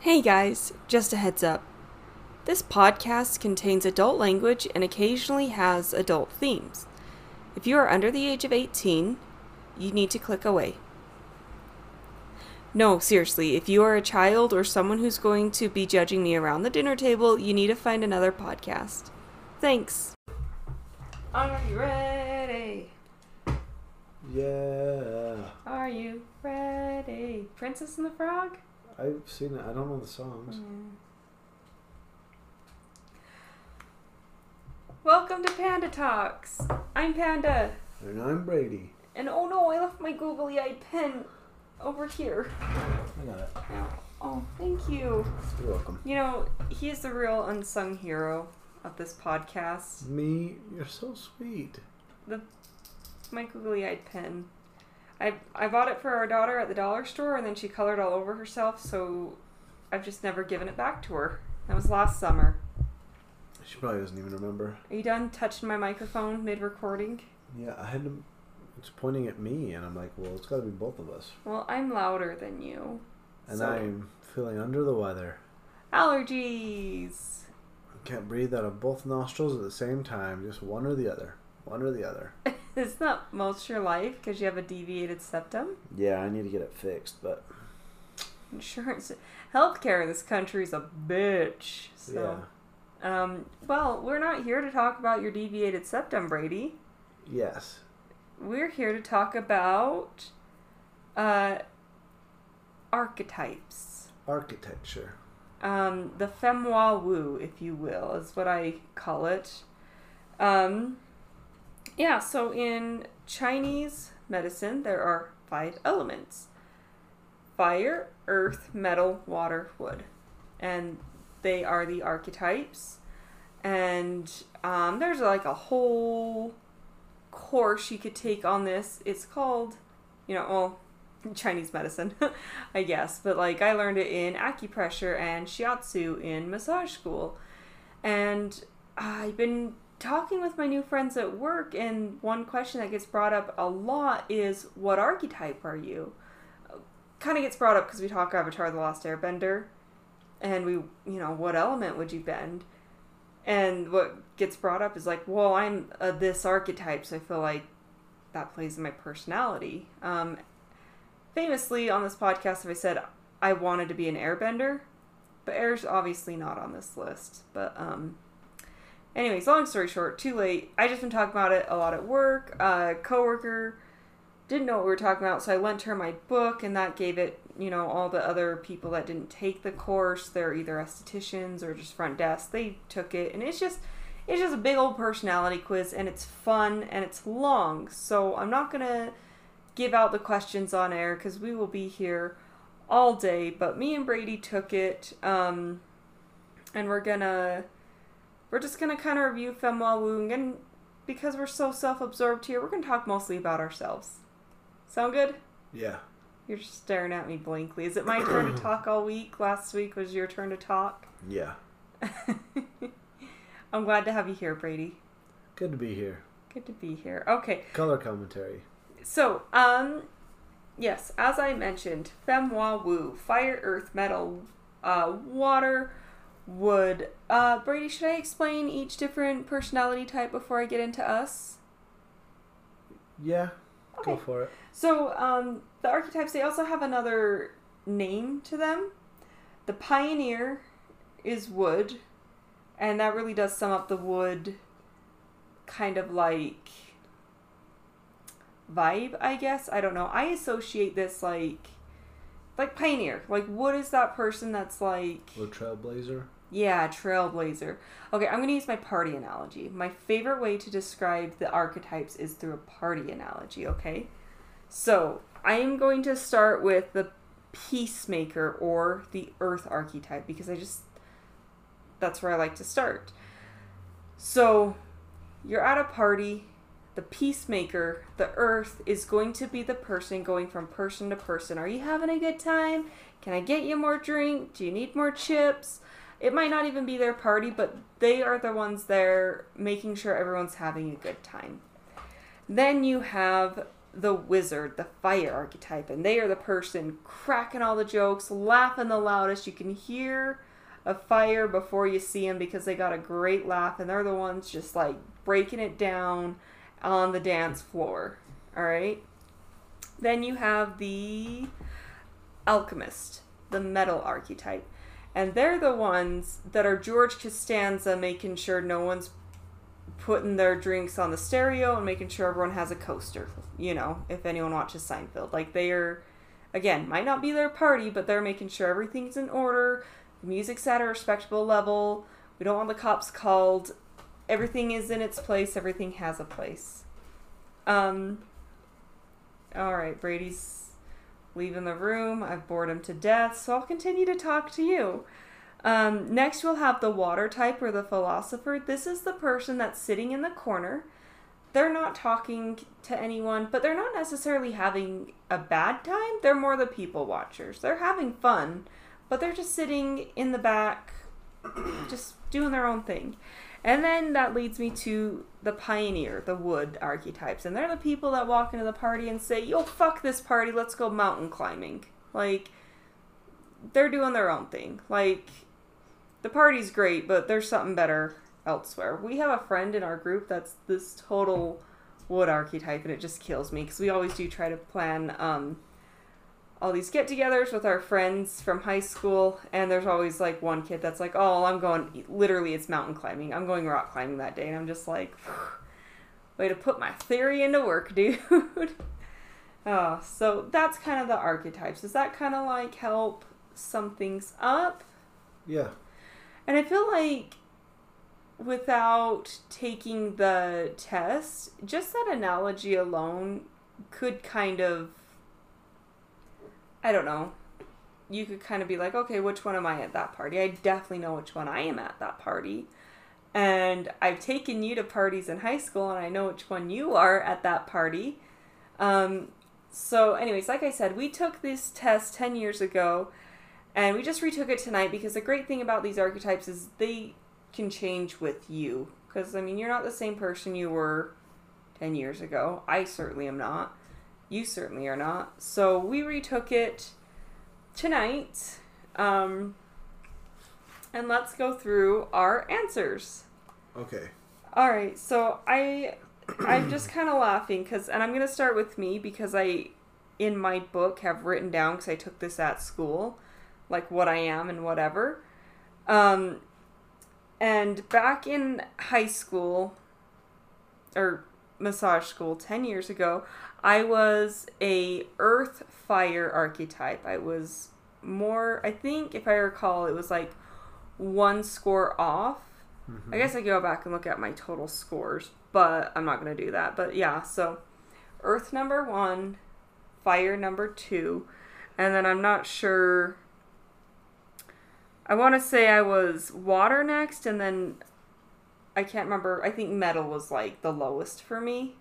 Hey guys, just a heads up. This podcast contains adult language and occasionally has adult themes. If you are under the age of 18, you need to click away. No, seriously, if you are a child or someone who's going to be judging me around the dinner table, you need to find another podcast. Thanks. Are you ready? Yeah. Are you ready? Princess and the Frog? I've seen it. I don't know the songs. Hmm. Welcome to Panda Talks. I'm Panda. And I'm Brady. And oh no, I left my googly eyed pen over here. I got it. Oh, thank you. You're welcome. You know, he is the real unsung hero of this podcast. Me, you're so sweet. The My googly eyed pen. I I bought it for our daughter at the dollar store and then she colored all over herself, so I've just never given it back to her. That was last summer. She probably doesn't even remember. Are you done touching my microphone mid recording? Yeah, I had to. It's pointing at me, and I'm like, well, it's got to be both of us. Well, I'm louder than you. And So- I'm feeling under the weather. Allergies. I can't breathe out of both nostrils at the same time, just one or the other. One or the other. Isn't that most your life because you have a deviated septum? Yeah, I need to get it fixed, but Insurance, healthcare in this country is a bitch. So, um, well, we're not here to talk about your deviated septum, Brady. Yes. We're here to talk about uh, archetypes. Architecture. Um, the femme wu, if you will, is what I call it. Um, yeah, so in Chinese medicine, there are five elements fire, earth, metal, water, wood. And they are the archetypes. And um, there's like a whole course you could take on this. It's called, you know, well, Chinese medicine, I guess. But like I learned it in acupressure and shiatsu in massage school. And I've been talking with my new friends at work, and one question that gets brought up a lot is what archetype are you? Kind of gets brought up because we talk Avatar The Last Airbender, and we, you know, what element would you bend? And what gets brought up is like, well, I'm uh, this archetype, so I feel like that plays in my personality. Um, famously on this podcast, I said I wanted to be an airbender, but air's obviously not on this list. But um, anyways, long story short, too late. I just been talking about it a lot at work. A coworker didn't know what we were talking about, so I lent her my book, and that gave it, you know, all the other people that didn't take the course. They're either estheticians or just front desk. They took it, and it's just. It's just a big old personality quiz, and it's fun and it's long. So I'm not gonna give out the questions on air because we will be here all day. But me and Brady took it, um, and we're gonna we're just gonna kind of review Femme Wu, and because we're so self-absorbed here, we're gonna talk mostly about ourselves. Sound good? Yeah. You're just staring at me blankly. Is it my turn to talk all week? Last week was your turn to talk. Yeah. I'm glad to have you here, Brady. Good to be here. Good to be here. Okay, Color commentary. So, um, yes, as I mentioned, Femme Wu, fire, earth, metal, uh, water, wood. Uh, Brady, should I explain each different personality type before I get into us? Yeah. Go for it. So, um, the archetypes, they also have another name to them. The pioneer is wood, and that really does sum up the wood kind of like vibe, I guess. I don't know. I associate this like like pioneer. Like what is that person that's like Little trailblazer. Yeah, trailblazer. Okay, I'm going to use my party analogy. My favorite way to describe the archetypes is through a party analogy, okay? So, I am going to start with the peacemaker or the earth archetype because I just that's where I like to start. So, you're at a party, the peacemaker, the earth is going to be the person going from person to person. Are you having a good time? Can I get you more drink? Do you need more chips? It might not even be their party, but they are the ones there making sure everyone's having a good time. Then you have the wizard, the fire archetype, and they are the person cracking all the jokes, laughing the loudest. You can hear a fire before you see them because they got a great laugh, and they're the ones just like breaking it down on the dance floor. All right. Then you have the alchemist, the metal archetype. And they're the ones that are George Costanza making sure no one's putting their drinks on the stereo and making sure everyone has a coaster, you know, if anyone watches Seinfeld. Like they are again, might not be their party, but they're making sure everything's in order, the music's at a respectable level. We don't want the cops called. Everything is in its place, everything has a place. Um all right, Brady's leaving the room. I've bored him to death, so I'll continue to talk to you. Um, next, we'll have the water type or the philosopher. This is the person that's sitting in the corner. They're not talking to anyone, but they're not necessarily having a bad time. They're more the people watchers. They're having fun, but they're just sitting in the back, just doing their own thing. And then that leads me to the pioneer, the wood archetypes. And they're the people that walk into the party and say, yo, fuck this party, let's go mountain climbing. Like, they're doing their own thing. Like, the party's great, but there's something better elsewhere. We have a friend in our group that's this total wood archetype, and it just kills me because we always do try to plan um, all these get togethers with our friends from high school, and there's always like one kid that's like, Oh, I'm going, literally, it's mountain climbing. I'm going rock climbing that day. And I'm just like, Way to put my theory into work, dude. oh, so that's kind of the archetypes. Does that kind of like help sum things up? Yeah. And I feel like without taking the test, just that analogy alone could kind of I don't know. You could kind of be like, okay, which one am I at that party? I definitely know which one I am at that party. And I've taken you to parties in high school, and I know which one you are at that party. Um, so, anyways, like I said, we took this test 10 years ago, and we just retook it tonight because the great thing about these archetypes is they can change with you. Because, I mean, you're not the same person you were 10 years ago. I certainly am not. You certainly are not. So we retook it tonight. Um, and let's go through our answers. Okay. All right. So I I'm just kind of laughing cuz and I'm going to start with me because I in my book have written down cuz I took this at school like what I am and whatever. Um and back in high school or massage school 10 years ago, I was a earth fire archetype. I was more I think if I recall it was like one score off. Mm-hmm. I guess I could go back and look at my total scores, but I'm not going to do that. But yeah, so earth number 1, fire number 2, and then I'm not sure I want to say I was water next and then I can't remember. I think metal was like the lowest for me.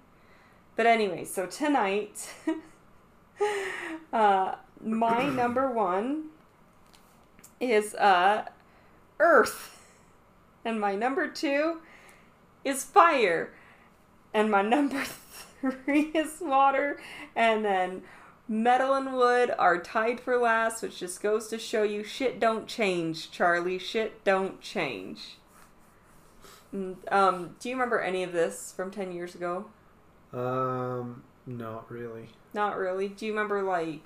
But anyway, so tonight, uh, my number one is uh, Earth, and my number two is Fire, and my number three is Water, and then metal and wood are tied for last, which just goes to show you shit don't change, Charlie. Shit don't change. Um, do you remember any of this from 10 years ago? Um, not really. Not really. Do you remember like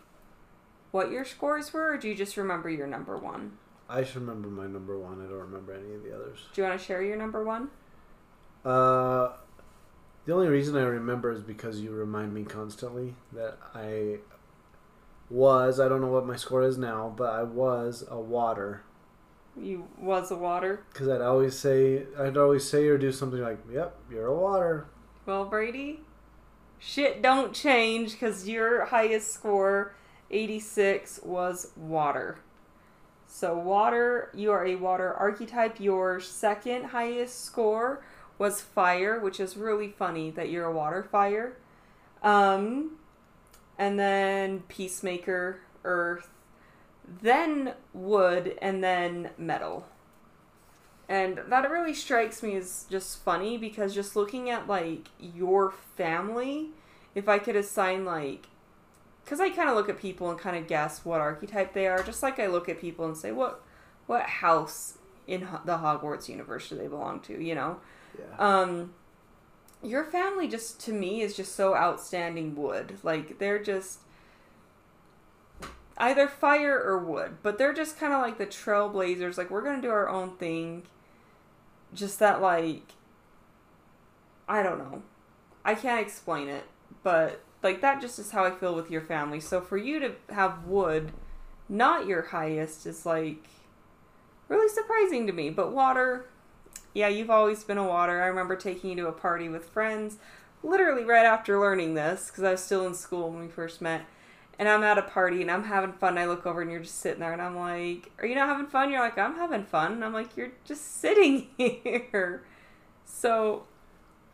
what your scores were, or do you just remember your number one? I just remember my number one. I don't remember any of the others. Do you want to share your number one? Uh, the only reason I remember is because you remind me constantly that I was. I don't know what my score is now, but I was a water. You was a water. Because I'd always say, I'd always say or do something like, "Yep, you're a water." Well, Brady, shit don't change because your highest score, 86, was water. So, water, you are a water archetype. Your second highest score was fire, which is really funny that you're a water fire. Um, and then peacemaker, earth, then wood, and then metal. And that really strikes me as just funny because just looking at like your family if I could assign like because I kind of look at people and kind of guess what archetype they are, just like I look at people and say what what house in the Hogwarts universe do they belong to, you know? Yeah. Um, your family just to me is just so outstanding wood. Like they're just either fire or wood, but they're just kind of like the trailblazers. Like we're gonna do our own thing. Just that like I don't know. I can't explain it, but like that just is how I feel with your family. So for you to have wood not your highest is like really surprising to me. But water, yeah, you've always been a water. I remember taking you to a party with friends, literally right after learning this, because I was still in school when we first met. And I'm at a party and I'm having fun. I look over and you're just sitting there, and I'm like, Are you not having fun? You're like, I'm having fun. And I'm like, You're just sitting here. So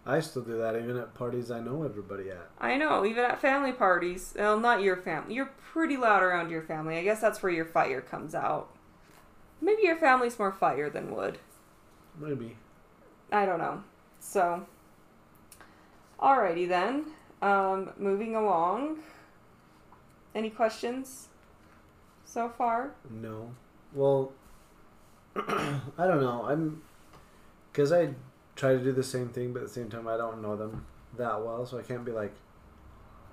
I still do that even at parties I know everybody at. I know, even at family parties. Well, not your family. You're pretty loud around your family. I guess that's where your fire comes out. Maybe your family's more fire than wood. Maybe. I don't know. So, alrighty then. Um, moving along. Any questions so far? No. Well, I don't know. I'm because I try to do the same thing, but at the same time, I don't know them that well, so I can't be like,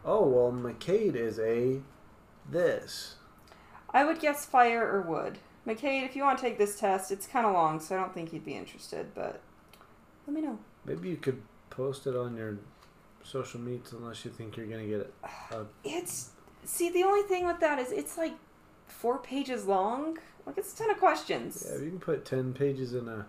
oh, well, McCade is a this. I would guess fire or wood. McCade, if you want to take this test, it's kind of long, so I don't think you'd be interested, but let me know. Maybe you could post it on your social meets unless you think you're gonna get it. It's see the only thing with that is it's like four pages long. Like it's a ton of questions. yeah, you can put ten pages in a.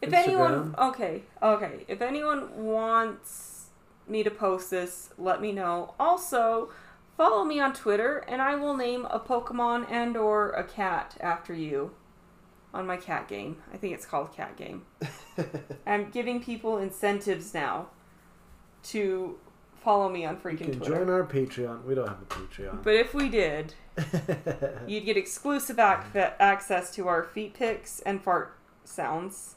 if anyone okay, okay. If anyone wants me to post this, let me know. Also, follow me on Twitter and I will name a Pokemon and or a cat after you on my cat game. I think it's called cat game. I'm giving people incentives now to follow me on You freaking can Twitter. join our Patreon. We don't have a Patreon. But if we did, you'd get exclusive ac- access to our feet pics and fart sounds.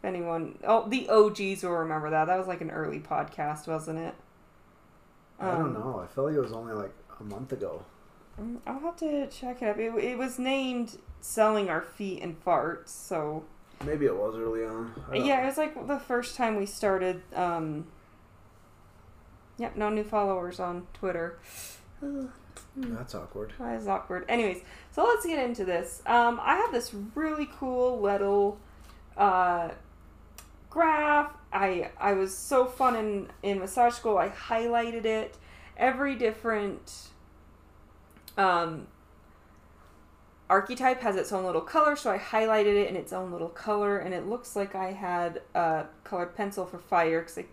If anyone, oh, the OGs will remember that. That was like an early podcast, wasn't it? I don't Um, know. I feel like it was only like a month ago. mm, I'll have to check it up. It, it was named "Selling Our Feet and Farts," so Maybe it was early on. Yeah, it was like the first time we started. Um, yep, no new followers on Twitter. That's awkward. That is awkward. Anyways, so let's get into this. Um, I have this really cool little uh, graph. I I was so fun in in massage school. I highlighted it. Every different um, archetype has its own little color, so I highlighted it in its own little color, and it looks like I had a colored pencil for fire because I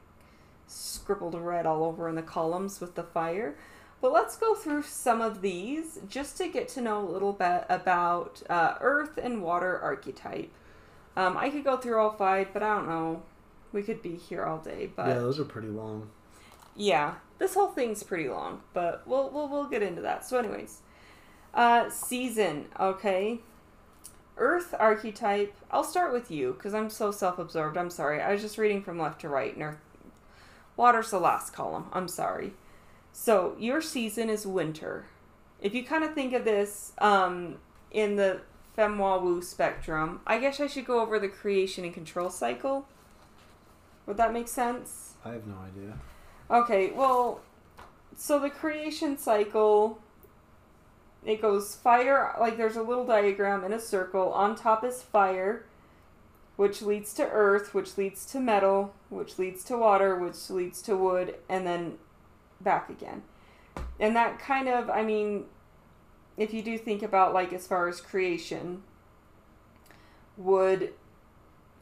scribbled red all over in the columns with the fire. But let's go through some of these just to get to know a little bit about uh, earth and water archetype. Um, I could go through all five, but I don't know. We could be here all day, but yeah, those are pretty long. yeah, this whole thing's pretty long, but we'll we'll, we'll get into that. So, anyways, uh, season. Okay, Earth archetype. I'll start with you because I'm so self-absorbed. I'm sorry. I was just reading from left to right, and Earth. Water's the last column. I'm sorry. So your season is winter. If you kind of think of this um, in the Femwa Wu spectrum, I guess I should go over the creation and control cycle. Would that make sense? I have no idea. Okay, well, so the creation cycle, it goes fire, like there's a little diagram in a circle. On top is fire, which leads to earth, which leads to metal, which leads to water, which leads to wood, and then back again. And that kind of, I mean, if you do think about like as far as creation, wood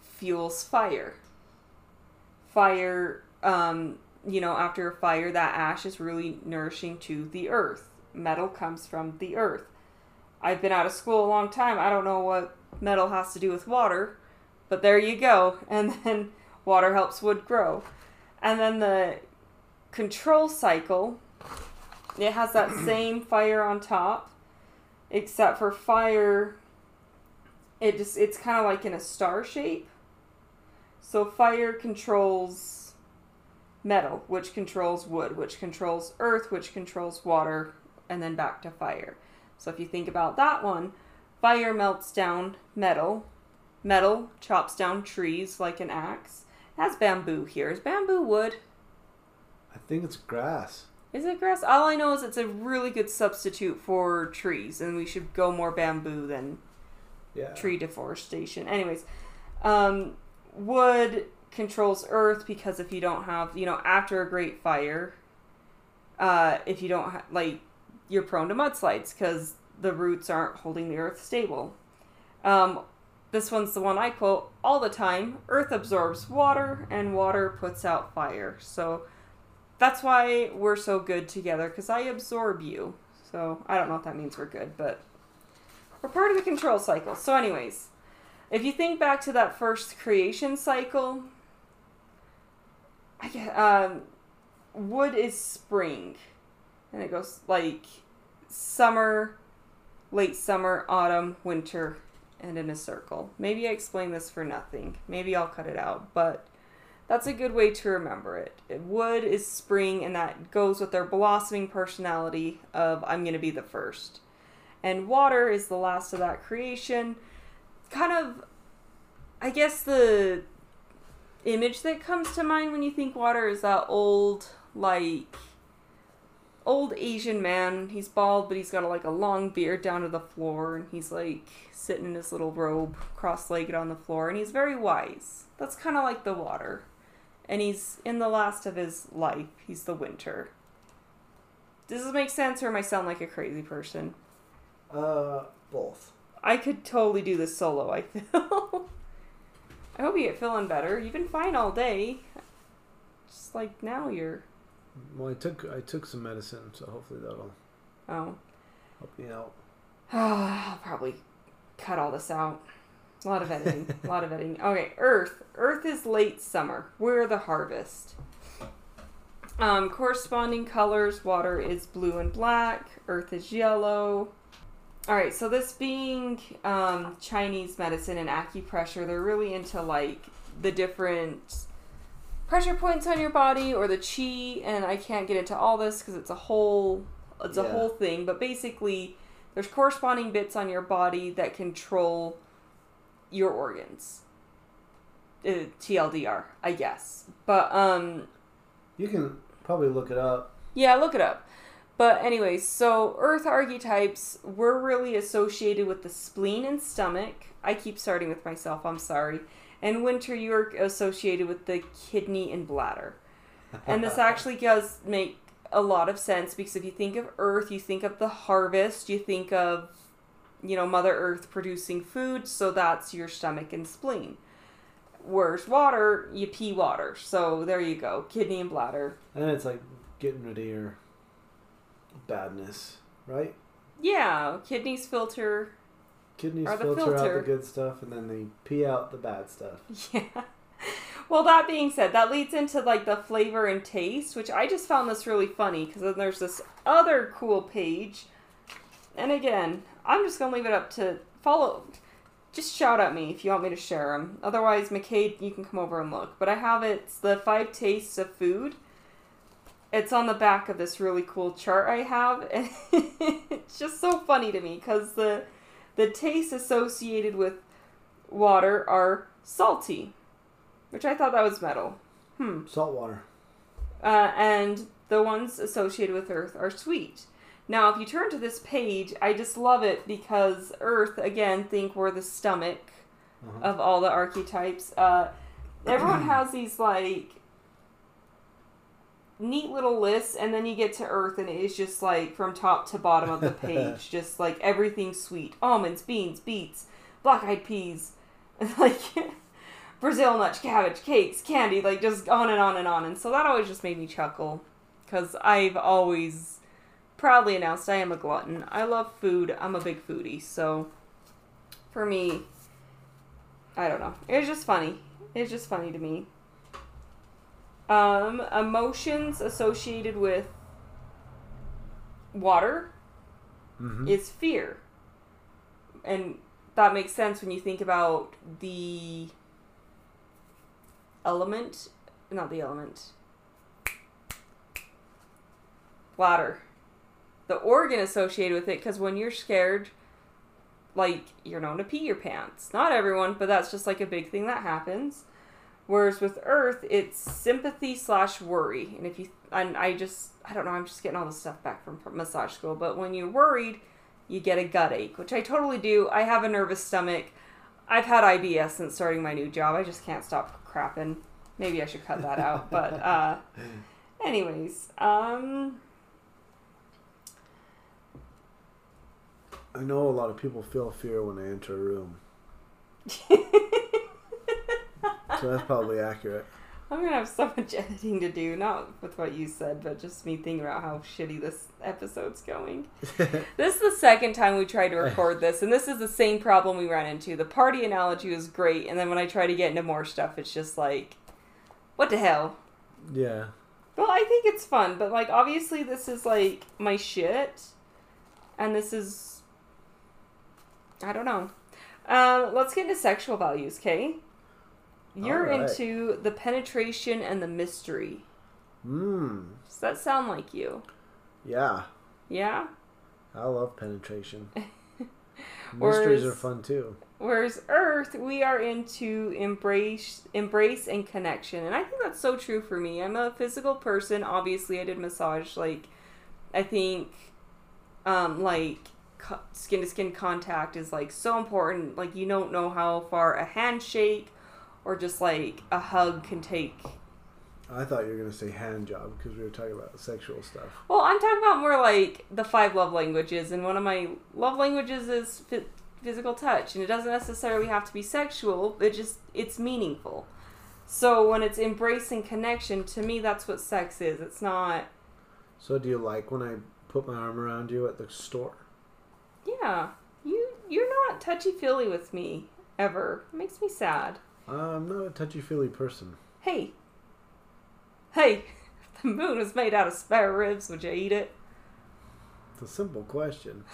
fuels fire. Fire, um, you know, after a fire, that ash is really nourishing to the earth. Metal comes from the earth. I've been out of school a long time. I don't know what metal has to do with water, but there you go. And then water helps wood grow. And then the control cycle, it has that same fire on top, except for fire, it just it's kind of like in a star shape. So fire controls metal, which controls wood, which controls earth, which controls water, and then back to fire. So if you think about that one, fire melts down metal, metal chops down trees like an axe. It has bamboo here. Is bamboo wood? I think it's grass. Is it grass? All I know is it's a really good substitute for trees, and we should go more bamboo than Yeah. tree deforestation. Anyways, um, wood controls earth because if you don't have, you know, after a great fire, uh, if you don't ha- like, you're prone to mudslides because the roots aren't holding the earth stable. Um, this one's the one I quote all the time. Earth absorbs water, and water puts out fire. So that's why we're so good together because I absorb you. So I don't know if that means we're good, but we're part of the control cycle. So, anyways, if you think back to that first creation cycle, um, wood is spring, and it goes like summer, late summer, autumn, winter, and in a circle. Maybe I explained this for nothing. Maybe I'll cut it out, but that's a good way to remember it. Wood is spring, and that goes with their blossoming personality of I'm going to be the first. And water is the last of that creation. Kind of, I guess the image that comes to mind when you think water is that old, like, old Asian man. He's bald, but he's got like a long beard down to the floor, and he's like sitting in his little robe, cross legged on the floor, and he's very wise. That's kind of like the water. And he's in the last of his life. He's the winter. Does this make sense, or am I sound like a crazy person? Uh, both. I could totally do this solo, I feel. I hope you get feeling better. You've been fine all day. Just like now you're. Well, I took I took some medicine, so hopefully that'll Oh. help me out. I'll probably cut all this out. A lot of editing. a lot of editing. Okay, Earth. Earth is late summer. We're the harvest. Um, corresponding colors water is blue and black, earth is yellow. All right, so this being um, Chinese medicine and acupressure, they're really into like the different pressure points on your body or the chi, and I can't get into all this because it's a whole it's a whole thing. But basically, there's corresponding bits on your body that control your organs. Uh, TLDR, I guess. But um, You can probably look it up. yeah, look it up. But anyways, so Earth archetypes were really associated with the spleen and stomach. I keep starting with myself. I'm sorry. And Winter, you're associated with the kidney and bladder. And this actually does make a lot of sense because if you think of Earth, you think of the harvest, you think of, you know, Mother Earth producing food, so that's your stomach and spleen. Where's water, you pee water. So there you go, kidney and bladder. And it's like getting rid of your badness, right? Yeah, kidneys filter. Kidneys the filter out the good stuff, and then they pee out the bad stuff. Yeah. Well, that being said, that leads into like the flavor and taste, which I just found this really funny because then there's this other cool page. And again, I'm just gonna leave it up to follow. Just shout at me if you want me to share them. Otherwise, McCade, you can come over and look. But I have it. It's the five tastes of food. It's on the back of this really cool chart I have, and it's just so funny to me because the the tastes associated with water are salty, which I thought that was metal. Hmm. Salt water. Uh, and the ones associated with Earth are sweet. Now, if you turn to this page, I just love it because Earth, again, think we're the stomach Uh-huh. of all the archetypes. Uh, everyone has these like neat little lists, and then you get to Earth, and it is just like from top to bottom of the page, just like everything sweet: almonds, beans, beets, black-eyed peas, like Brazil nuts, cabbage, cakes, candy, like just on and on and on. And so that always just made me chuckle because I've always proudly announced I am a glutton. I love food. I'm a big foodie, so for me, I don't know. It's just funny. It's just funny to me. Um, emotions associated with water Mhm. is fear. And that makes sense when you think about the element, not the element, bladder. The organ associated with it, because when you're scared, like you're known to pee your pants. Not everyone, but that's just like a big thing that happens. Whereas with Earth, it's sympathy slash worry. And if you, and I just, I don't know, I'm just getting all this stuff back from massage school. But when you're worried, you get a gut ache, which I totally do. I have a nervous stomach. I've had IBS since starting my new job. I just can't stop crapping. Maybe I should cut that out. But, uh, anyways, um, I know a lot of people feel fear when they enter a room. so that's probably accurate. I'm gonna have so much editing to do, not with what you said, but just me thinking about how shitty this episode's going. this is the second time we tried to record this, and this is the same problem we ran into. The party analogy was great, and then when I try to get into more stuff, it's just like, what the hell? Yeah. Well, I think it's fun, but like, obviously, this is like my shit, and this is. I don't know. Uh, let's get into sexual values, okay? You're Alright. into the penetration and the mystery. Mmm. Does that sound like you? Yeah. Yeah? I love penetration. Whereas- Mysteries are fun too. Whereas Earth, we are into embrace, embrace and connection, and I think that's so true for me. I'm a physical person. Obviously, I did massage. Like, I think, um, like skin to skin contact is like so important. Like, you don't know how far a handshake or just like a hug can take. I thought you were gonna say hand job because we were talking about sexual stuff. Well, I'm talking about more like the five love languages, and one of my love languages is phy- physical touch, and it doesn't necessarily have to be sexual. It just it's meaningful. So when it's embracing connection, to me, that's what sex is. It's not. So do you like when I put my arm around you at the store? Yeah, you you're not touchy feely with me ever. It makes me sad. I'm not a touchy feely person. Hey, hey, if the moon was made out of spare ribs, would you eat it? It's a simple question.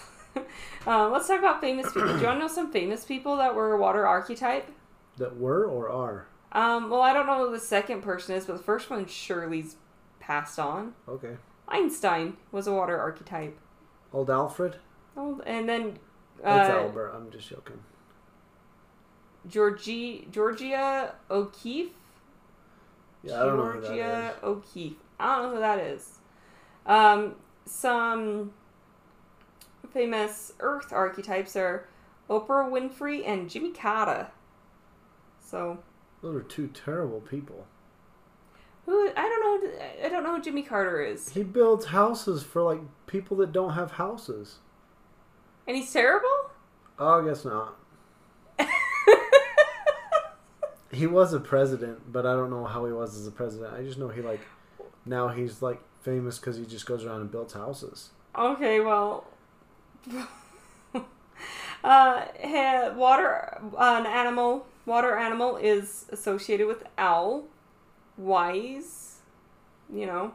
Uh, let's talk about famous people. Do you want to know some famous people that were a water archetype? That were or are? Um, well, I don't know who the second person is, but the first one surely's passed on. Okay. Einstein was a water archetype. Old Alfred? Oh, and then It's uh, Albert. I'm just joking. Georgie, Georgia O'Keeffe. Yeah, I don't know who that Georgia is. O'Keeffe. I don't know who that is. Um, some famous Earth archetypes are Oprah Winfrey and Jimmy Carter. So Those are two terrible people. who I don't know. I don't know who Jimmy Carter is, He builds houses for like people that don't have houses. and he's terrible. Oh, I guess not. He was a president, but I don't know how he was as a president. I just know he like now he's like famous because he just goes around and builds houses. Okay, well, uh, water an animal water animal is associated with owl, wise, you know,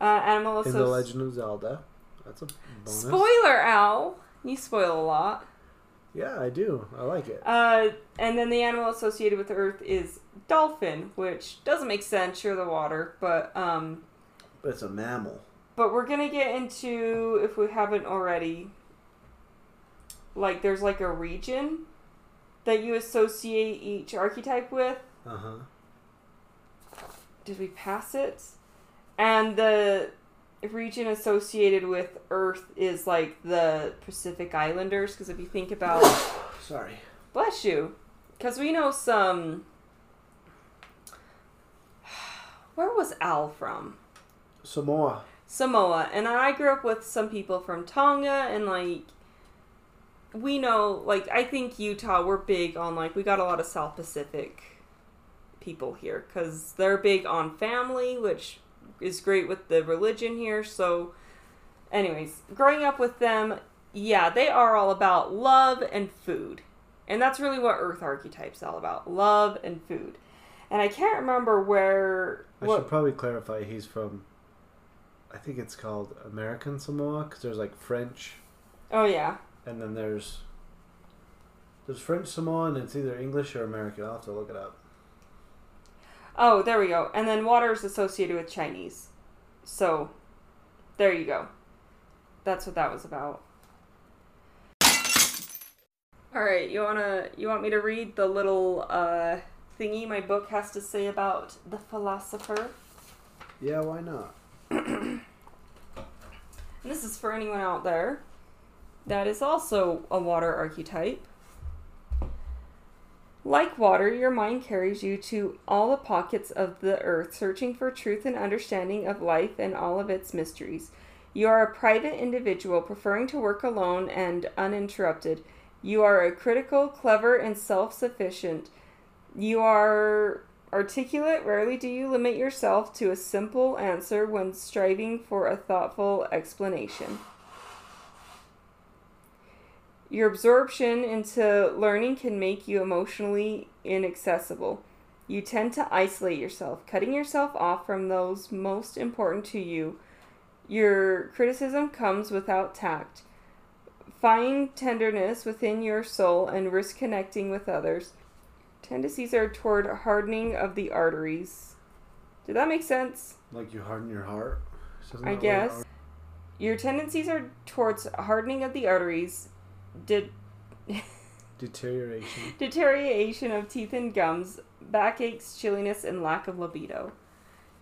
uh, animal In the. Legend of Zelda, that's a bonus. Spoiler, owl. You spoil a lot. Yeah, I do. I like it. Uh, and then the animal associated with the earth is dolphin, which doesn't make sense. You're the water, but um, But it's a mammal. But we're gonna get into if we haven't already. Like there's like a region that you associate each archetype with. Uh huh. Did we pass it? And the region associated with Earth is like the Pacific Islanders, because if you think about, Sorry. bless you, because we know some. Where was Al from? Samoa. Samoa, and I grew up with some people from Tonga, and like we know, like I think Utah, we're big on like we got a lot of South Pacific people here because they're big on family, which is great with the religion here. So, anyways, growing up with them, yeah, they are all about love and food, and that's really what Earth archetype's all about: love and food. And I can't remember where. I what, should probably clarify he's from. I think it's called American Samoa because there's like French, oh yeah, and then there's there's French Samoa, and it's either English or American. I'll have to look it up. Oh, there we go. And then water is associated with Chinese. So There you go. That's what that was about. All right, you wanna you want me to read the little uh, thingy my book has to say about the philosopher? Yeah, why not? And this is for anyone out there that is also a water archetype. Like water, your mind carries you to all the pockets of the earth, searching for truth and understanding of life and all of its mysteries. You are a private individual, preferring to work alone and uninterrupted. You are a critical, clever, and self sufficient. You are articulate. Rarely do you limit yourself to a simple answer when striving for a thoughtful explanation. Your absorption into learning can make you emotionally inaccessible. You tend to isolate yourself, cutting yourself off from those most important to you. Your criticism comes without tact. Find tenderness within your soul and risk connecting with others. Tendencies are toward hardening of the arteries. Did that make sense? Like you harden your heart? I guess. Your tendencies are towards hardening of the arteries, de- Deterioration. deterioration of teeth and gums, backaches, chilliness, and lack of libido.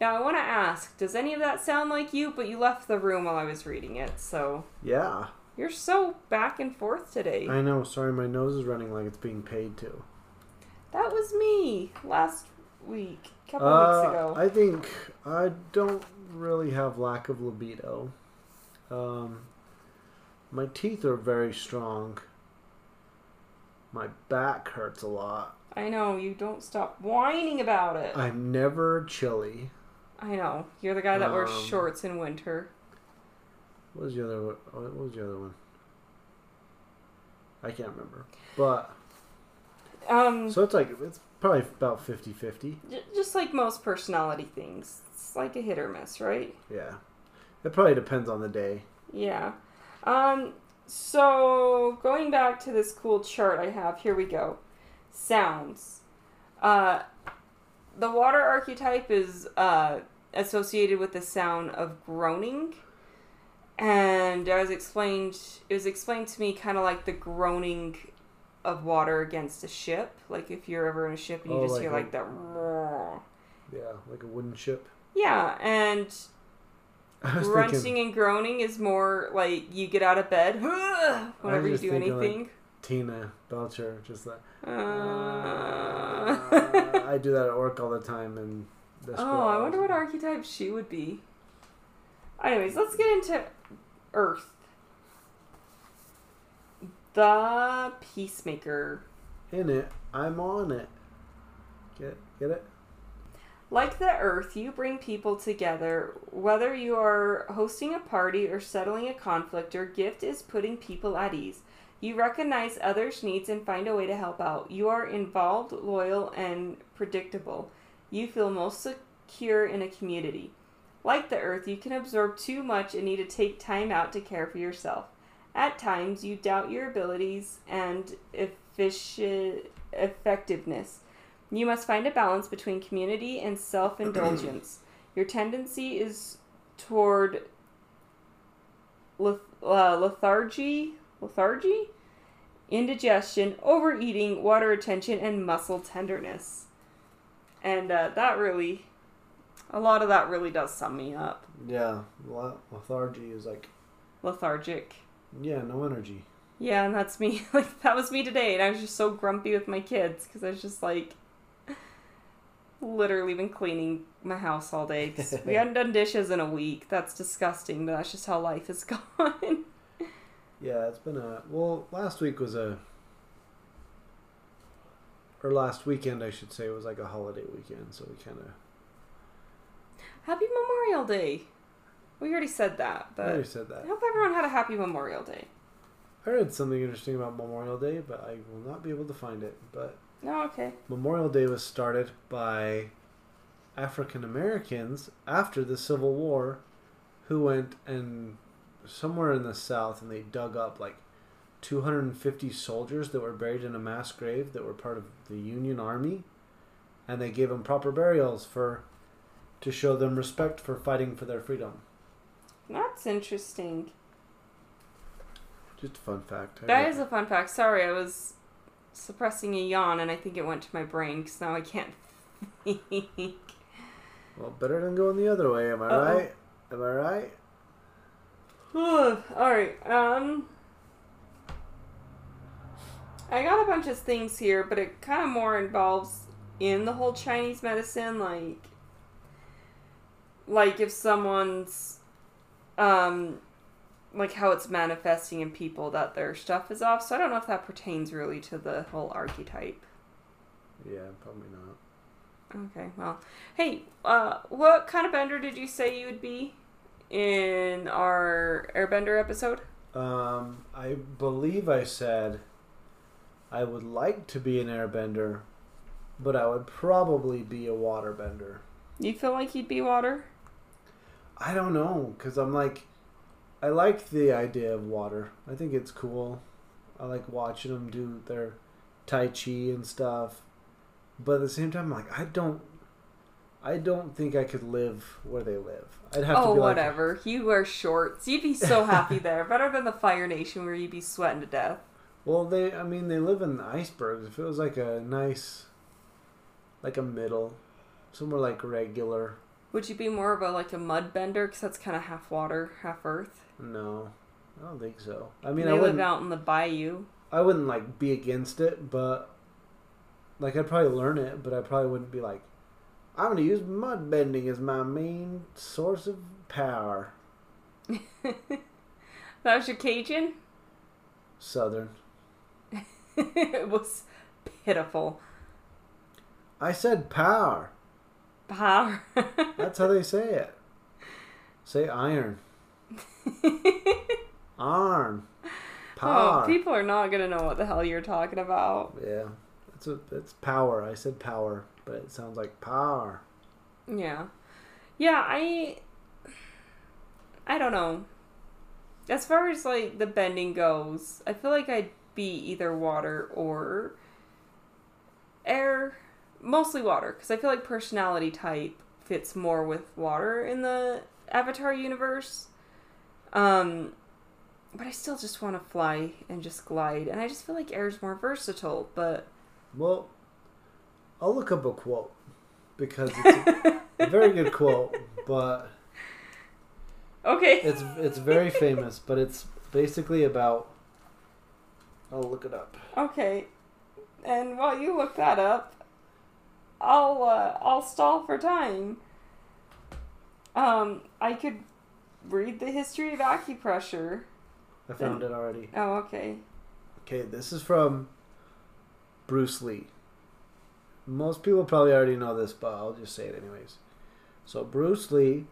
Now, I want to ask does any of that sound like you? But you left the room while I was reading it, so Yeah. you're so back and forth today. I know. Sorry, my nose is running like it's being paid to. That was me last week, a couple Uh, weeks ago. I think I don't really have lack of libido. Um, my teeth are very strong. My back hurts a lot. I know, you don't stop whining about it. I'm never chilly. I know. You're the guy that wears Um, shorts in winter. What was the other one? What was the other one? I can't remember. But Um, so it's like it's probably about 50-50. j- just like most personality things, it's like a hit or miss, right? Yeah. It probably depends on the day. Yeah. Um, so going back to this cool chart I have, here we go. Sounds. Uh, the water archetype is uh, associated with the sound of groaning. And I was explained it was explained to me kind of like the groaning of water against a ship. Like if you're ever in a ship and you Oh, just like hear a- like that. Yeah, like a wooden ship. Yeah, and grunting thinking and groaning is more like you get out of bed whenever you do thinking, like, anything. Tina Belcher, just like. Uh, I do that at work all the time, and oh, I wonder what archetype she would be. Anyways, let's get into Earth. The Peacemaker. in it. I'm on it. Get it? get it? Like the Earth, you bring people together. Whether you are hosting a party or settling a conflict, your gift is putting people at ease. You recognize others' needs and find a way to help out. You are involved, loyal, and predictable. You feel most secure in a community. Like the Earth, you can absorb too much and need to take time out to care for yourself. At times, you doubt your abilities and effici- effectiveness. You must find a balance between community and self indulgence. Your tendency is toward leth- uh, lethargy, lethargy, indigestion, overeating, water retention, and muscle tenderness. And uh, that really, a lot of that really does sum me up. Yeah, lethargy is like Lethargic. yeah, no energy. Yeah, and that's me. Like that was me today, and I was just so grumpy with my kids because I was just like, literally been cleaning my house all day. we hadn't done dishes in a week. That's disgusting, but that's just how life has gone. Yeah, it's been a well. Last week was a or last weekend, I should say, was like a holiday weekend, so we kind of happy Memorial Day. We already said that, I but already said that. I hope everyone had a happy Memorial Day. I read something interesting about Memorial Day, but I will not be able to find it. But No, okay. Memorial Day was started by African Americans after the Civil War who went and somewhere in the South and they dug up like 250 soldiers that were buried in a mass grave that were part of the Union Army and they gave them proper burials for to show them respect for fighting for their freedom. That's interesting. Just a fun fact. I That is a fun fact. Sorry, I was suppressing a yawn and I think it went to my brain because now I can't think. Well, better than going the other way. Am I Uh-oh. right? Am I right? Alright, um. I got a bunch of things here, but it kind of more involves in the whole Chinese medicine, like. Like if someone's. Um. Like how it's manifesting in people that their stuff is off. So I don't know if that pertains really to the whole archetype. Yeah, probably not. Okay, well. Hey, uh, what kind of bender did you say you would be in our airbender episode? Um, I believe I said I would like to be an airbender, but I would probably be a waterbender. You feel like you'd be water? I don't know, because I'm like, I like the idea of water. I think it's cool. I like watching them do their Tai Chi and stuff. But at the same time, like, I don't. I don't think I could live where they live. I'd have oh, to be like, whatever. You wear shorts. You'd be so happy there. Better than the Fire Nation where you'd be sweating to death. Well, they, I mean, they live in the icebergs. If it was like a nice, like a middle, somewhere like regular, Would you be more of a like a mud bender? Because that's kind of half water, half earth. No, I don't think so. I mean, they I live wouldn't, out in the bayou. I wouldn't like be against it, but like I'd probably learn it, but I probably wouldn't be like, I'm gonna use mud bending as my main source of power. That was your Cajun? Southern. it was pitiful. I said power. Power. That's how they say it. Say iron. Arm. Power. Oh, people are not gonna know what the hell you're talking about. Yeah, it's a, it's power. I said power, but it sounds like power. Yeah. Yeah, I I don't know. As far as like the bending goes, I feel like I'd be either water or air, mostly water cuz I feel like personality type fits more with water in the Avatar universe. Um but I still just want to fly and just glide and I just feel like air is more versatile, but Well, I'll look up a quote because it's a, a very good quote, but okay. it's it's very famous. But it's basically about. I'll look it up. Okay. And while you look that up, I'll uh, I'll stall for time. Um, I could read the history of acupressure. I found it already. Oh, okay. Okay, this is from Bruce Lee. Most people probably already know this, but I'll just say it anyways. So, Bruce Lee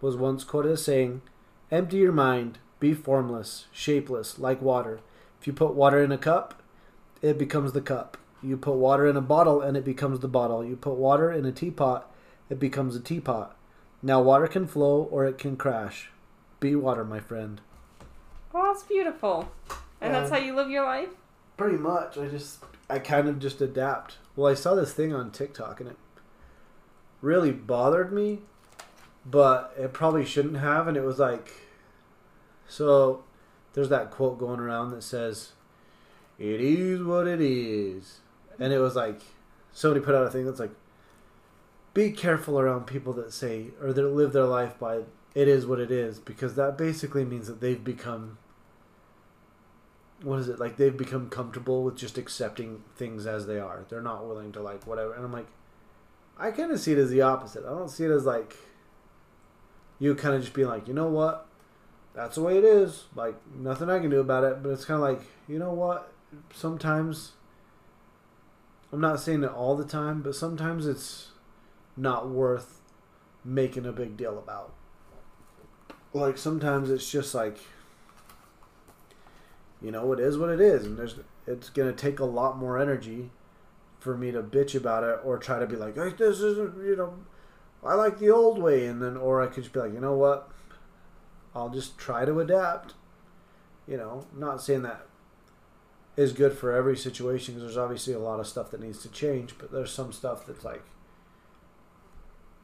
was once quoted as saying, Empty your mind, be formless, shapeless, like water. If you put water in a cup, it becomes the cup. You put water in a bottle, and it becomes the bottle. You put water in a teapot, it becomes a teapot. Now, water can flow or it can crash. Be water, my friend. Well, that's beautiful. And that's how you live your life? Pretty much. I just I kind of just adapt. Well, I saw this thing on TikTok and it really bothered me, but it probably shouldn't have and it was like so there's that quote going around that says it is what it is. And it was like somebody put out a thing that's like be careful around people that say or that live their life by it is what it is because that basically means that they've become what is it like they've become comfortable with just accepting things as they are. They're not willing to like whatever. And i'm like i kind of see it as the opposite. I don't see it as like you kind of just being like you know what? That's the way it is. Like nothing i can do about it. But it's kind of like you know what? Sometimes i'm not saying it all the time but sometimes it's not worth making a big deal about like sometimes it's just like you know, it is what it is, and there's it's gonna take a lot more energy for me to bitch about it or try to be like, hey, this isn't, you know, I like the old way, and then or I could just be like, you know what, I'll just try to adapt. You know, not saying that is good for every situation because there's obviously a lot of stuff that needs to change, but there's some stuff that's like,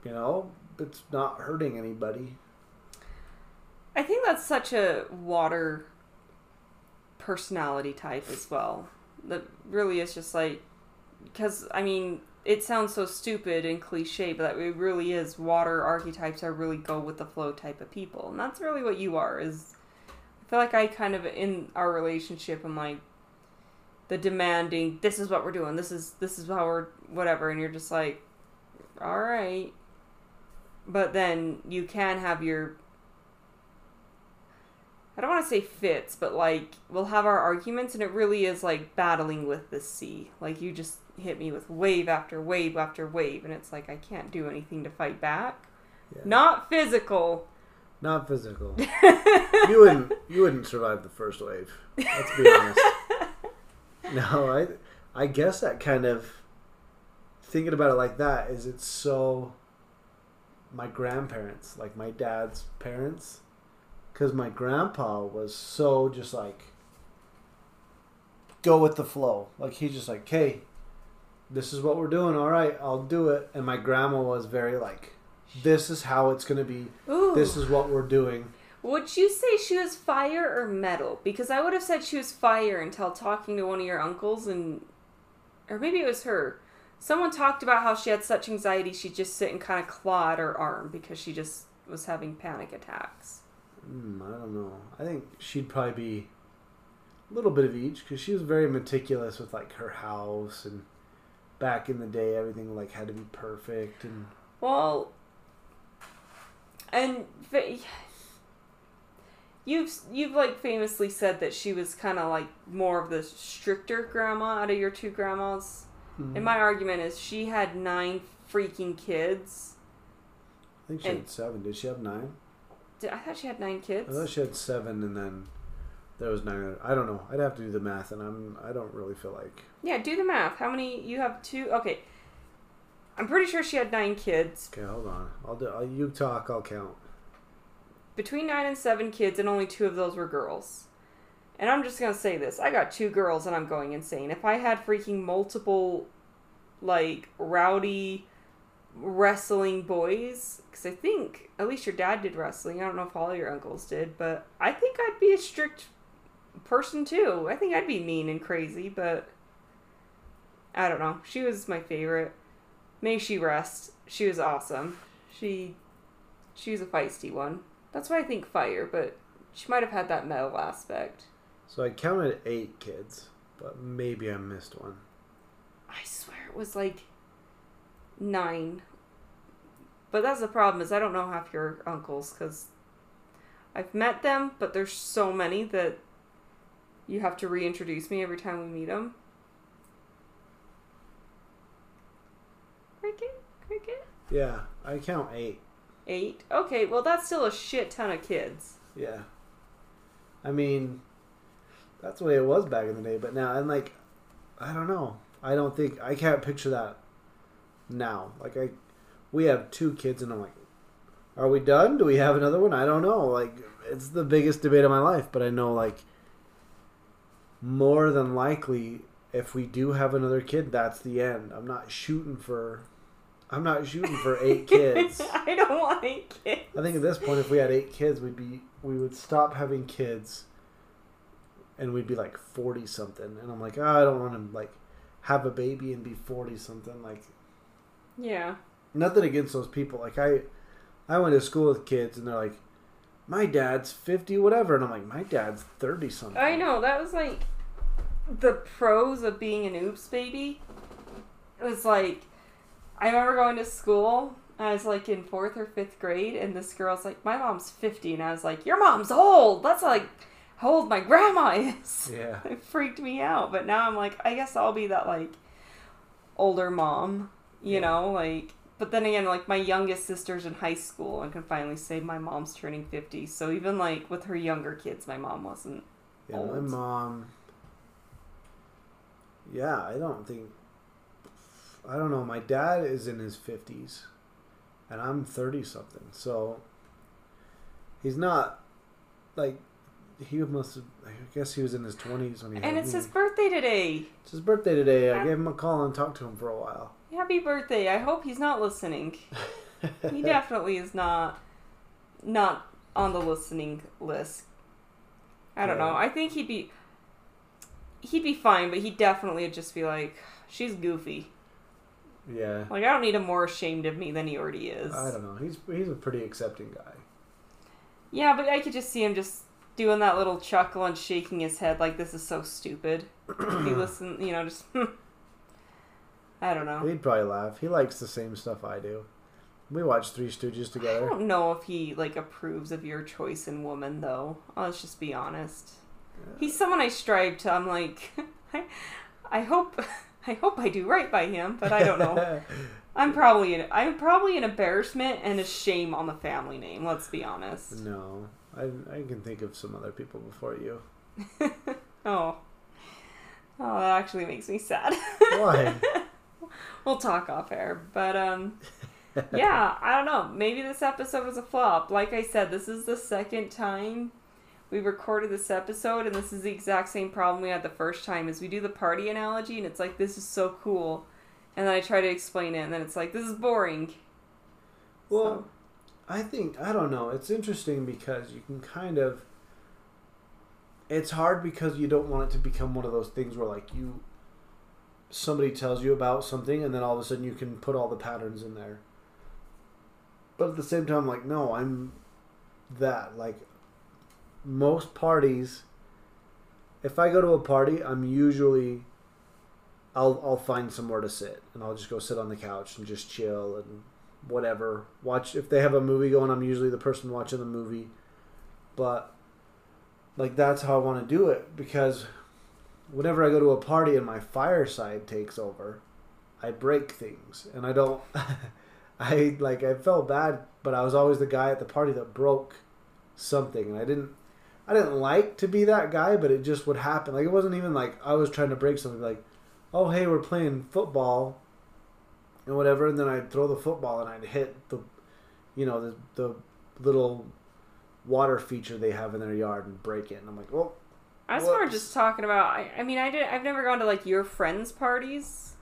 you know, it's not hurting anybody. I think that's such a water personality type as well. That really is just like, because I mean, it sounds so stupid and cliche, but it really is. Water archetypes are really go with the flow type of people, and that's really what you are. Is I feel like I kind of in our relationship, I'm like the demanding. This is what we're doing. This is this is how we're whatever, and you're just like, all right. But then you can have your I don't want to say fits, but like we'll have our arguments, and it really is like battling with the sea. Like you just hit me with wave after wave after wave, and it's like I can't do anything to fight back. Yeah. Not physical. Not physical. you wouldn't. You wouldn't survive the first wave. Let's be honest. No, I. I guess that kind of thinking about it like that is it's so. My grandparents, like my dad's parents, because my grandpa was so just like go with the flow. Like he's just like, hey, this is what we're doing. All right, I'll do it. And my grandma was very like, this is how it's gonna be. Ooh. This is what we're doing. Would you say she was fire or metal? Because I would have said she was fire until talking to one of your uncles and or maybe it was her. Someone talked about how she had such anxiety she'd just sit and kind of claw at her arm because she just was having panic attacks. Mm, I don't know. I think she'd probably be a little bit of each because she was very meticulous with like her house and back in the day everything like had to be perfect and Well, and you've you've like famously said that she was kind of like more of the stricter grandma out of your two grandmas. Mm-hmm. And my argument is she had nine freaking kids. I think she and- had seven. Did she have nine? Did- I thought she had nine kids. I thought she had seven and then there was nine. other- I don't know. I'd have to do the math and I'm I don't really feel like Yeah, do the math. How many you have? Two. Okay, I'm pretty sure she had nine kids. okay. Hold on. I'll do. I'll, you talk. I'll count. Between nine and seven kids, and only two of those were girls. And I'm just gonna say this: I got two girls, and I'm going insane. If I had freaking multiple, like rowdy, wrestling boys, because I think at least your dad did wrestling. I don't know if all your uncles did, but I think I'd be a strict person too. I think I'd be mean and crazy, but I don't know. She was my favorite. May she rest. She was awesome. She she was a feisty one. That's why I think fire, but she might have had that metal aspect. So I counted eight kids, but maybe I missed one. I swear it was like nine. But that's the problem is I don't know half your uncles because I've met them, but there's so many that you have to reintroduce me every time we meet them. Cricket, cricket. Yeah, I count eight. Eight. Okay, well that's still a shit ton of kids. Yeah. I mean, that's the way it was back in the day, but now, and like, I don't know. I don't think, I can't picture that now. Like, I, we have two kids, and I'm like, are we done? Do we have another one? I don't know. Like, it's the biggest debate of my life, but I know, like, more than likely, if we do have another kid, that's the end. I'm not shooting for, I'm not shooting for eight kids. I don't want eight kids. I think at this point, if we had eight kids, we'd be we would stop having kids, and we'd be like forty something. And I'm like, oh, I don't want to like have a baby and be forty something. Like Yeah. nothing against those people. Like I, I went to school with kids, and they're like, my dad's fifty, whatever, and I'm like, my dad's thirty something. I know that was like the pros of being an oops baby. It was like I remember going to school. I was like in fourth or fifth grade, and this girl's like, "My mom's 50. and I was like, "Your mom's old. That's like how old my grandma is." Yeah. It freaked me out. But now I'm like, I guess I'll be that like older mom, you Yeah. know, like. But then again, like my youngest sister's in high school and can finally say my mom's turning 50. So even like with her younger kids, my mom wasn't. Yeah, my Old. mom. Yeah, I don't think. I don't know. My dad is in his fifties, and I'm thirty something. So he's not like he must. have I guess he was in his twenties when he. And it's me. his birthday today. It's his birthday today. I Yeah. gave him a call and talked to him for a while. Happy birthday. I hope he's not listening. He definitely is not not on the listening list. I don't Yeah. know. I think he'd be he'd be fine, but he definitely would just be like, she's goofy. Yeah. Like I don't need him more ashamed of me than he already is. I don't know. He's he's a pretty accepting guy. Yeah, but I could just see him just doing that little chuckle and shaking his head like this is so stupid. he listen, you know, just I don't know. He'd probably laugh. He likes the same stuff I do. We watch Three Stooges together. I don't know if he like approves of your choice in woman though. Let's just be honest. He's someone I strive to. I'm like, I, I hope, I hope I do right by him, but I don't know. I'm probably, an, I'm probably an embarrassment and a shame on the family name. Let's be honest. no, I I can think of some other people before you. Oh, oh, that actually makes me sad. Why? we'll talk off air, but um, yeah, I don't know. Maybe this episode was a flop. Like I said, this is the second time we recorded this episode, and this is the exact same problem we had the first time. Is we do the party analogy, and it's like this is so cool, and then I try to explain it, and then it's like this is boring. Well, I think I don't know. It's interesting because you can kind of. It's hard because you don't want it to become one of those things where like you. Somebody tells you about something, and then all of a sudden you can put all the patterns in there. But at the same time, like no, I'm that like most parties. If I go to a party, I'm usually. I'll I'll find somewhere to sit, and I'll just go sit on the couch and just chill and whatever. Watch if they have a movie going. I'm usually the person watching the movie, but like that's how I want to do it because whenever I go to a party and my fireside takes over, I break things and I don't. I like I felt bad, but I was always the guy at the party that broke something, and I didn't. I didn't like to be that guy, but it just would happen. Like it wasn't even like I was trying to break something. Like, oh hey, we're playing football, and whatever, and then I'd throw the football and I'd hit the, you know, the the little water feature they have in their yard and break it. And I'm like, well, I was more just talking about. I, I mean, I did. I've never gone to like your friends' parties,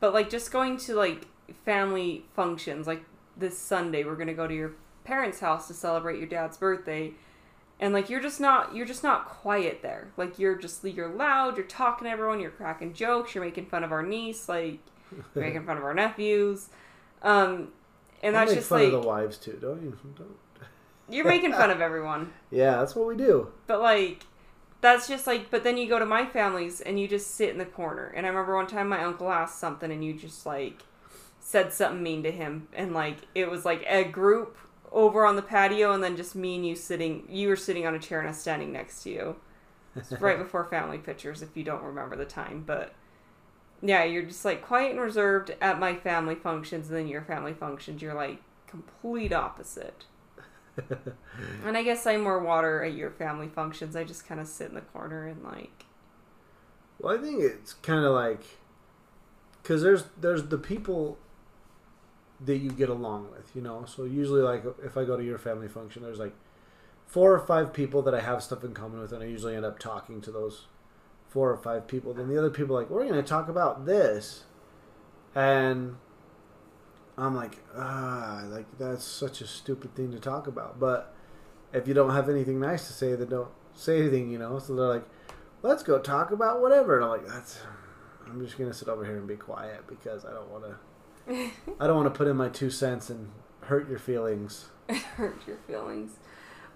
but like just going to like family functions. Like this Sunday, we're gonna go to your parents' house to celebrate your dad's birthday, and like you're just not you're just not quiet there. Like you're just you're loud. You're talking to everyone. You're cracking jokes. You're making fun of our niece. Like making fun of our nephews. Um, and that's just fun like of the wives too, don't you? Don't. you're making fun of everyone. Yeah, that's what we do. But like, that's just like. But then you go to my family's and you just sit in the corner. And I remember one time my uncle asked something and you just like said something mean to him, and like it was like a group over on the patio, and then just me and you sitting. You were sitting on a chair and I standing next to you. It's right before family pictures, if you don't remember the time, but. Yeah, you're just like quiet and reserved at my family functions, and then your family functions, you're like complete opposite. And I guess I'm more water at your family functions. I just kind of sit in the corner and like. Well, I think it's kind of like because there's there's the people that you get along with, you know. So usually, like if I go to your family function, there's like four or five people that I have stuff in common with, and I usually end up talking to those four or five people. Then the other people are like, we're going to talk about this, and I'm like, ah, like that's such a stupid thing to talk about. But if you don't have anything nice to say, then don't say anything, you know. So they're like, let's go talk about whatever, and I'm like, that's. I'm just gonna sit over here and be quiet because I don't want to. I don't want to put in my two cents and hurt your feelings. hurt your feelings.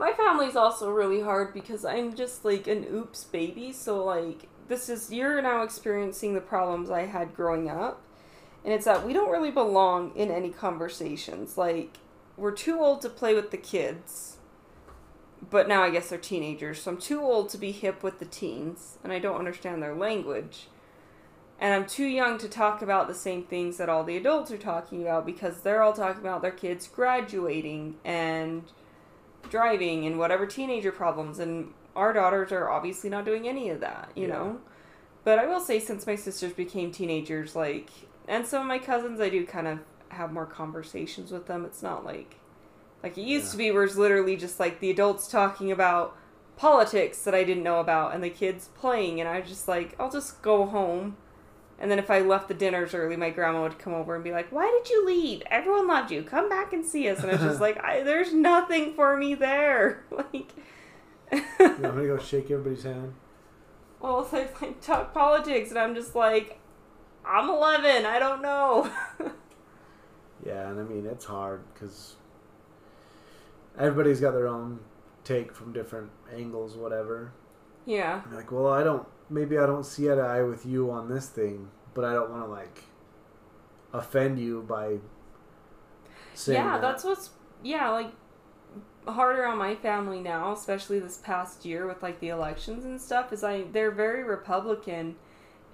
My family's also really hard because I'm just like an oops baby. So like this is you're now experiencing the problems I had growing up. And it's that we don't really belong in any conversations. Like we're too old to play with the kids. But now I guess they're teenagers. So I'm too old to be hip with the teens and I don't understand their language. And I'm too young to talk about the same things that all the adults are talking about because they're all talking about their kids graduating and driving and whatever teenager problems and our daughters are obviously not doing any of that you Yeah. know but i will say since my sisters became teenagers like and some of my cousins i do kind of have more conversations with them it's not like like it used Yeah. to be where it's literally just like the adults talking about politics that i didn't know about and the kids playing and i was just like i'll just go home And then if I left the dinners early, my grandma would come over and be like, "Why did you leave? Everyone loved you. Come back and see us." And it's just like, I, "There's nothing for me there." Like, You me to go shake everybody's hand? well, they like talk politics, and I'm just like, I'm 11. I don't know. Yeah, and I mean it's hard because everybody's got their own take from different angles, whatever. yeah. Like, well, I don't. Maybe I don't see eye to eye with you on this thing, but I don't want to like offend you by saying yeah, that. that's what's yeah like harder on my family now, especially this past year with like the elections and stuff. Is I they're very Republican,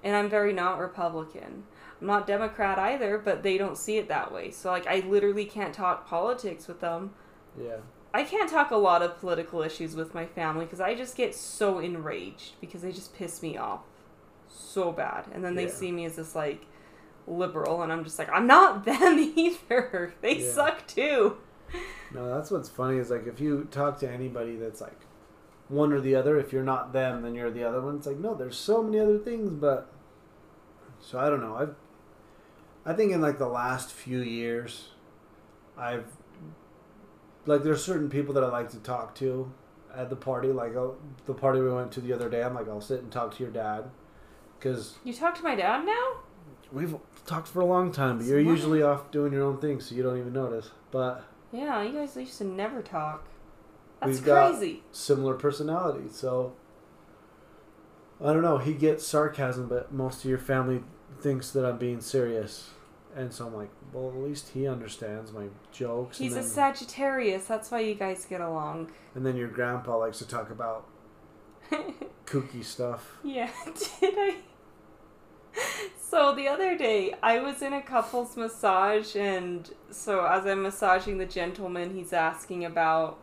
and I'm very not Republican. I'm not Democrat either, but they don't see it that way. So like I literally can't talk politics with them. yeah. I can't talk a lot of political issues with my family because I just get so enraged because they just piss me off so bad. And then they Yeah. see me as this like liberal, and I'm just like, I'm not them either. They Yeah. suck too. No, that's what's funny is like if you talk to anybody that's like one or the other, if you're not them, then you're the other one. It's like no, there's so many other things, but so I don't know. I've I think in like the last few years, I've like there's certain people that I like to talk to at the party. Like uh, the party we went to the other day, I'm like I'll sit and talk to your dad because You talk to my dad now? we've talked for a long time, but you're Smart. usually off doing your own thing, so you don't even notice. But Yeah, you guys used to never talk. That's We've got- crazy. similar personalities. So I don't know. He gets sarcasm, but most of your family thinks that I'm being serious, and so I'm like, well, at least he understands my jokes. He's a Sagittarius. That's why you guys get along. and then your grandpa likes to talk about kooky stuff. yeah, did I? So the other day, I was in a couple's massage, and so as I'm massaging the gentleman, he's asking about,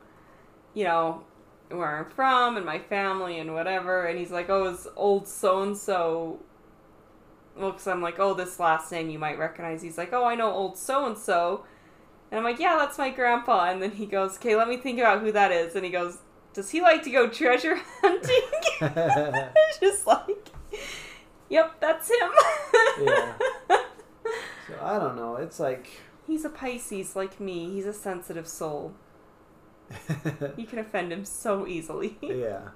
you know, where I'm from and my family and whatever, and he's like, "Oh, is old so and so?" Well, because I'm like, "Oh, this last name you might recognize." He's like, "Oh, I know old so and so," and I'm like, "Yeah, that's my grandpa." And then he goes, "Okay, let me think about who that is," and he goes, "Does he like to go treasure hunting?" just like, yep, that's him. Yeah. So I don't know. It's like He's a Pisces like me. He's a sensitive soul. You can offend him so easily. yeah.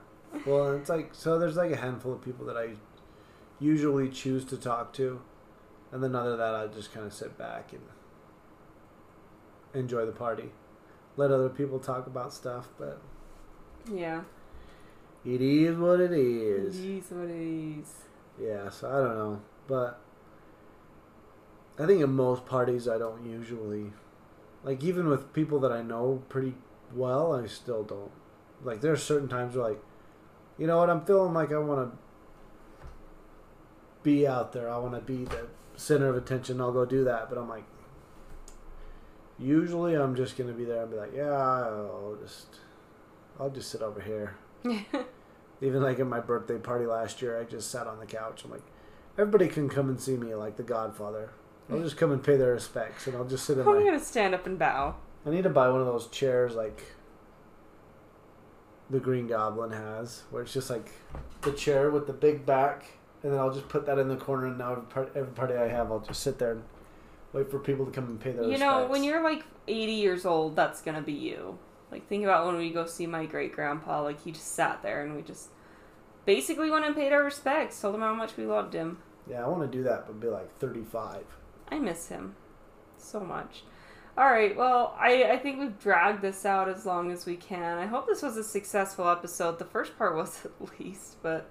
Well, it's like so. There's like a handful of people that I usually choose to talk to, and then other than that, I just kind of sit back and enjoy the party. Let other people talk about stuff, but yeah. it is what it is. It is what it is. Yeah. So I don't know, but I think in most parties, I don't usually like even with people that I know pretty well, I still don't like. There's certain times where like, you know what, I'm feeling like I want to be out there. I want to be the center of attention. I'll go do that, but I'm like. Usually, I'm just gonna be there and be like, "Yeah, I'll just, I'll just sit over here." Even like at my birthday party last year, I just sat on the couch. I'm like, everybody can come and see me like the Godfather. I'll just come and pay their respects, and I'll just sit in I'm my. gonna stand up and bow. I need to buy one of those chairs like the Green Goblin has, where it's just like the chair with the big back, and then I'll just put that in the corner. And now every part- every party I have, I'll just sit there and wait for people to come and pay their You respects. know, when you're like 80 years old, that's gonna be you. Like, think about when we go see my great grandpa. Like, he just sat there and we just basically went and paid our respects, told him how much we loved him. yeah, I want to do that, but be like 35. I miss him so much. All right, well, I, I think we've dragged this out as long as we can. I hope this was a successful episode. The first part was at least, but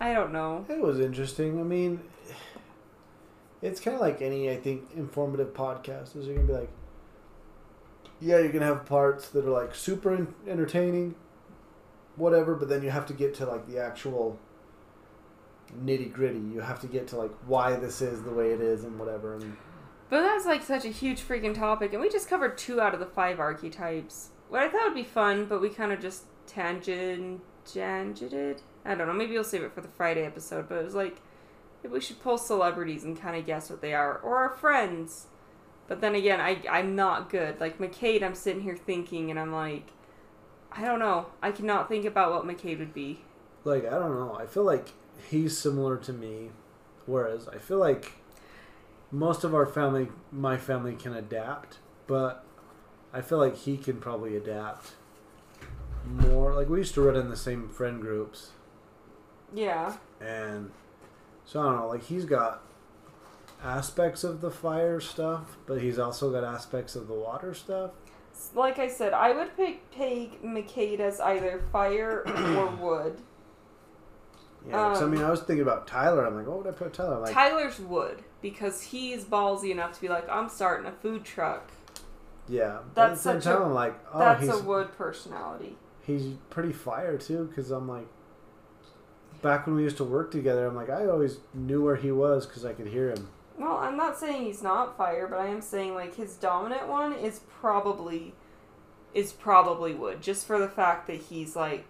I don't know. It was interesting. I mean, it's kind of like any, I think, informative podcast. Is you're gonna be like, yeah, you're gonna have parts that are like super entertaining, whatever, but then you have to get to like the actual nitty gritty. You have to get to like why this is the way it is and whatever. And But that's like such a huge freaking topic, and we just covered two out of the five archetypes. What I thought would be fun, but we kind of just tangent tangented. I don't know. Maybe we'll save it for the Friday episode. But it was like we should pull celebrities and kind of guess what they are, or our friends. But then again, I I'm not good. Like McCade, I'm sitting here thinking, and I'm like, I don't know. I cannot think about what McCade would be. like, I don't know. I feel like he's similar to me. Whereas I feel like most of our family, my family, can adapt, but I feel like he can probably adapt more. Like we used to run in the same friend groups, Yeah. and so I don't know. Like he's got aspects of the fire stuff, but he's also got aspects of the water stuff. Like I said, I would pick peg McCade as either fire or wood. Yeah, 'cause, I Um, mean, I was thinking about Tyler. I'm like, what would I put Tyler? Like, Tyler's wood because he's ballsy enough to be like, I'm starting a food truck. yeah. That's at the same such a- time, I'm like, oh, That's he's a wood personality. he's pretty fire too because i'm like back when we used to work together i'm like i always knew where he was because i could hear him. Well, I'm not saying he's not fire, but I am saying like his dominant one is probably is probably wood, just for the fact that he's like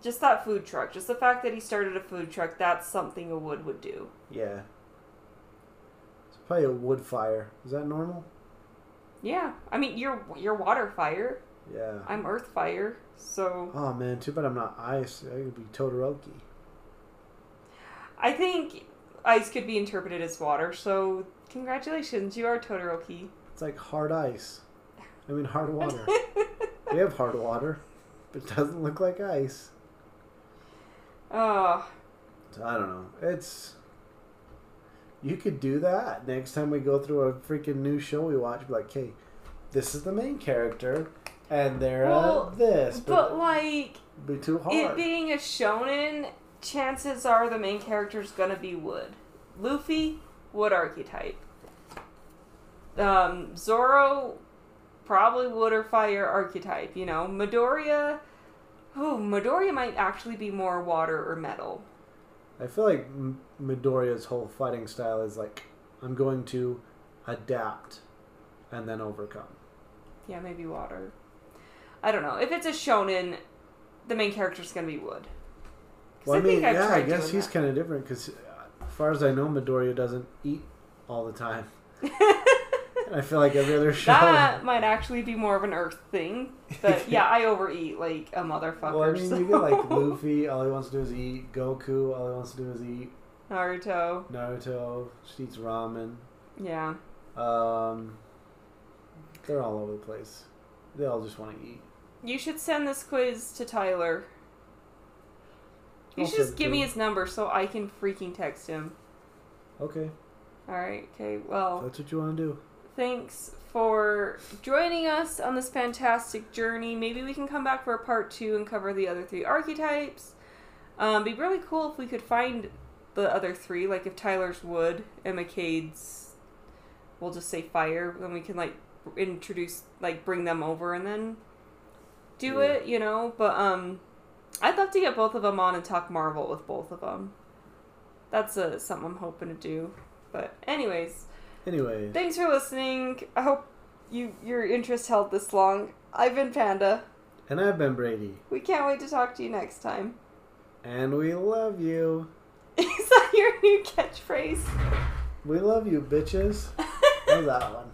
just that food truck, just the fact that he started a food truck. That's something a wood would do. yeah. It's probably a wood fire. Is that normal? Yeah, I mean you're you're water fire. yeah. I'm earth fire, so oh man too bad i'm not ice. I could be todoroki I think ice could be interpreted as water. So congratulations, you are Todoroki. it's like hard ice i mean hard water we have hard water but it doesn't look like ice Oh, so i don't know it's you could do that next time we go through a freaking new show we watch be like hey this is the main character and they're Well, uh, this but like be too hard. It being a shonen, chances are the main character is gonna be wood. Luffy, wood archetype. Um, Zoro, probably wood or fire archetype. You know, Midoriya. Oh, Midoriya might actually be more water or metal. I feel like M- Midoriya's whole fighting style is like, I'm going to adapt and then overcome. Yeah, maybe water. I don't know. If it's a shonen, the main character's gonna be wood. Well, I, mean, I've yeah, I guess he's kind of different because, as far as I know, Midoriya doesn't eat all the time. And I feel like every other show. that might actually be more of an Earth thing. But yeah, I overeat like a motherfucker. well, I mean, so. you get like Luffy, all he wants to do is eat. Goku, all he wants to do is eat. Naruto. Naruto, just eats ramen. Yeah. Um, they're all over the place. They all just want to eat. You should send this quiz to Tyler. You should just give me his number so I can freaking text him. Okay, Alright, okay, well, that's what you want to do. thanks for joining us on this fantastic journey. Maybe we can come back for a part two and cover the other three archetypes. Um, be really cool if we could find the other three, like if Tyler's wood and McCade's, we'll just say fire, then we can like introduce, like bring them over and then do Yeah. it, you know? But um, I'd love to get both of them on and talk Marvel with both of them. That's uh, something I'm hoping to do. But anyways, Anyway, thanks for listening. I hope you your interest held this long. I've been Panda. and I've been Brady, We can't wait to talk to you next time. and we love you. Is that your new catchphrase? We love you, bitches. How's that one?